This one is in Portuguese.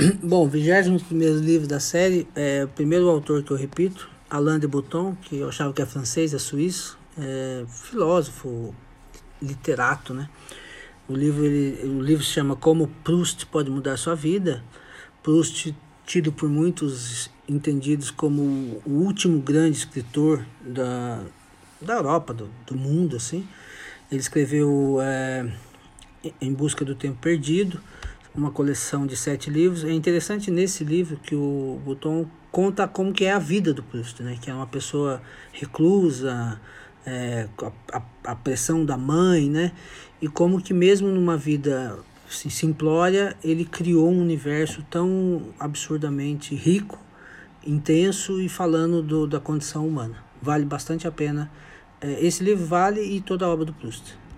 Bom, o 21 livro da série é o primeiro autor que eu repito, Alain de Botton, que eu achava que é francês, é suíço, é filósofo, literato, né? O livro, ele, o livro se chama Como Proust Pode Mudar Sua Vida. Proust, tido por muitos entendidos como o último grande escritor da, da Europa, do, do mundo, assim. Ele escreveu é, Em Busca do Tempo Perdido, uma coleção de sete livros. É interessante nesse livro que o Bouton conta como que é a vida do Proust, né? Que é uma pessoa reclusa, é, a, a, pressão da mãe, né? E como que mesmo numa vida assim, simplória, ele criou um universo tão absurdamente rico, intenso e falando do, da condição humana. Vale bastante a pena. É, esse livro vale e toda a obra do Proust.